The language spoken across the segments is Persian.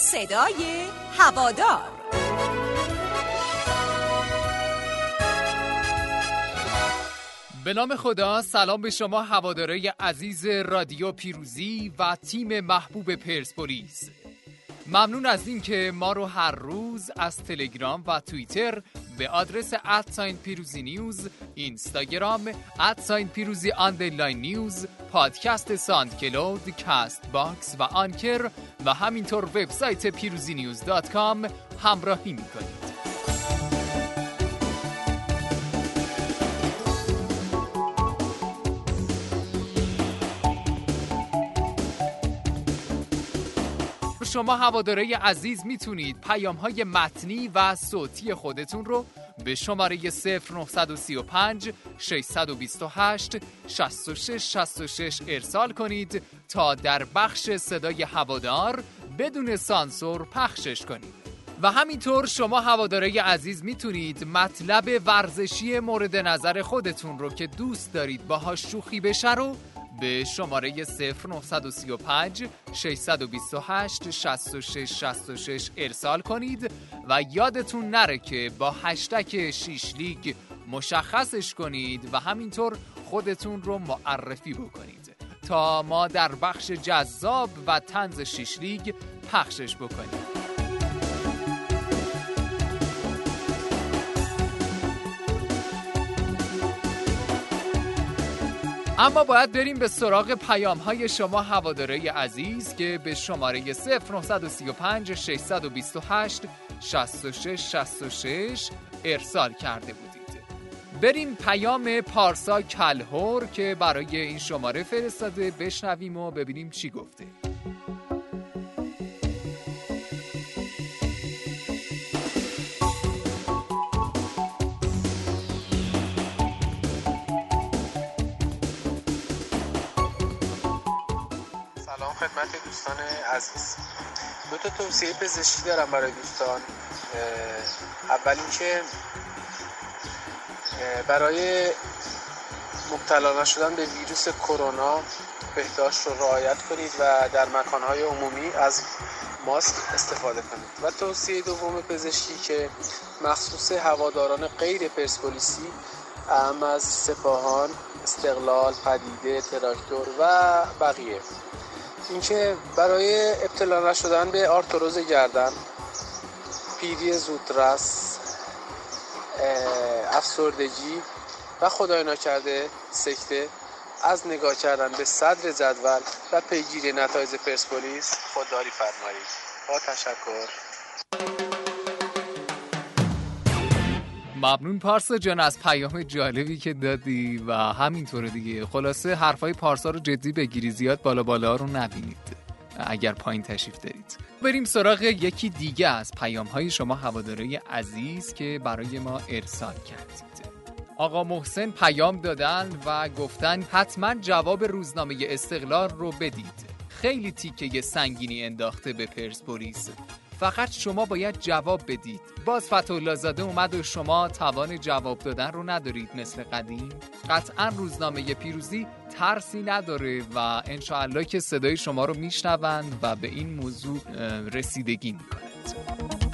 صدای هوادار. به نام خدا سلام به شما هوادار عزیز رادیو پیروزی و تیم محبوب پرسپولیس. ممنون از اینکه ما رو هر روز از تلگرام و توییتر به آدرس at sign پیروزی news اینستاگرام at sign پیروزی underline news پادکست SoundCloud Castbox و Anchor و همینطور وبسایت پیروزی news dot com همراهی می‌کنید. شما هوادار عزیز می‌تونید پیام های متنی و صوتی خودتون رو به شماره 0935 628 66 66 ارسال کنید تا در بخش صدای هوادار بدون سانسور پخشش کنید. و همینطور شما هواداره عزیز می‌تونید مطلب ورزشی مورد نظر خودتون رو که دوست دارید باهاش شوخی بشه رو به شماره 0935 628 66 66 ارسال کنید و یادتون نره که با هشتک شیش لیگ مشخصش کنید و همینطور خودتون رو معرفی بکنید. تا ما در بخش جذاب و تنز شیش لیگ پخشش بکنیم. اما باید بریم به سراغ پیام های شما هواداره عزیز که به شماره 0935 628 66 66 ارسال کرده بودید. بریم پیام پارسا کلهور که برای این شماره فرستاده. بشنویم و ببینیم چی گفته. خدمت دوستان عزیز. دو تا توصیه پزشکی دارم برای دوستان. اول اینکه برای مبتلا نشدن به ویروس کرونا بهداشت رو رعایت کنید و در مکانهای عمومی از ماسک استفاده کنید. و توصیه دوم پزشکی که مخصوص هواداران غیر پرسپولیسی اهم از سپاهان استقلال پدیده تراکتور و بقیه. اینکه برای ابتلا نشدن به آرتروز گردن پیری زودرس افسردگی و خدای نکرده سکته از نگاه کردن به صدر جدول و پیگیری نتایج پرسپولیس خودداری فرمایید. با تشکر. ممنون پارسا جان از پیام جالبی که دادی و همینطور دیگه. خلاصه حرفای پارسا رو جدی بگیری زیاد بالا بالا رو نبینید. اگر پایین تشریف دارید. بریم سراغ یکی دیگه از پیام های شما هواداره عزیز که برای ما ارسال کردید. آقا محسن پیام دادن و گفتن حتما جواب روزنامه استقلال رو بدید. خیلی تیکه سنگینی انداخته به پرسپولیس. فقط شما باید جواب بدید. باز فتح زاده اومد و شما توان جواب دادن رو ندارید مثل قدیم. قطعا روزنامه پیروزی ترسی نداره و انشاءالله که صدای شما رو میشنوند و به این موضوع رسیدگی می‌کنند.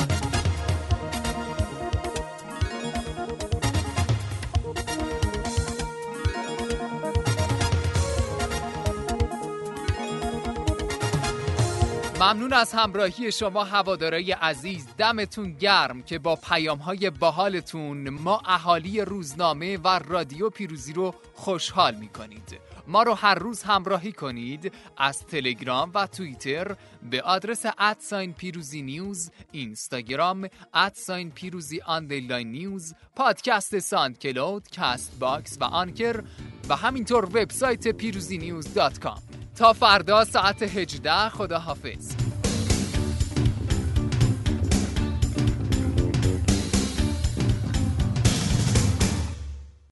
ممنون از همراهی شما هوادارای عزیز. دمتون گرم که با پیام های باحالتون ما اهالی روزنامه و رادیو پیروزی رو خوشحال می‌کنید. ما رو هر روز همراهی کنید از تلگرام و توییتر به آدرس at sign پیروزی news اینستاگرام at sign پیروزی underline news پادکست SoundCloud Castbox و Anchor و همینطور وبسایت پیروزی news dot com. تا فردا ساعت 18 خداحافظ.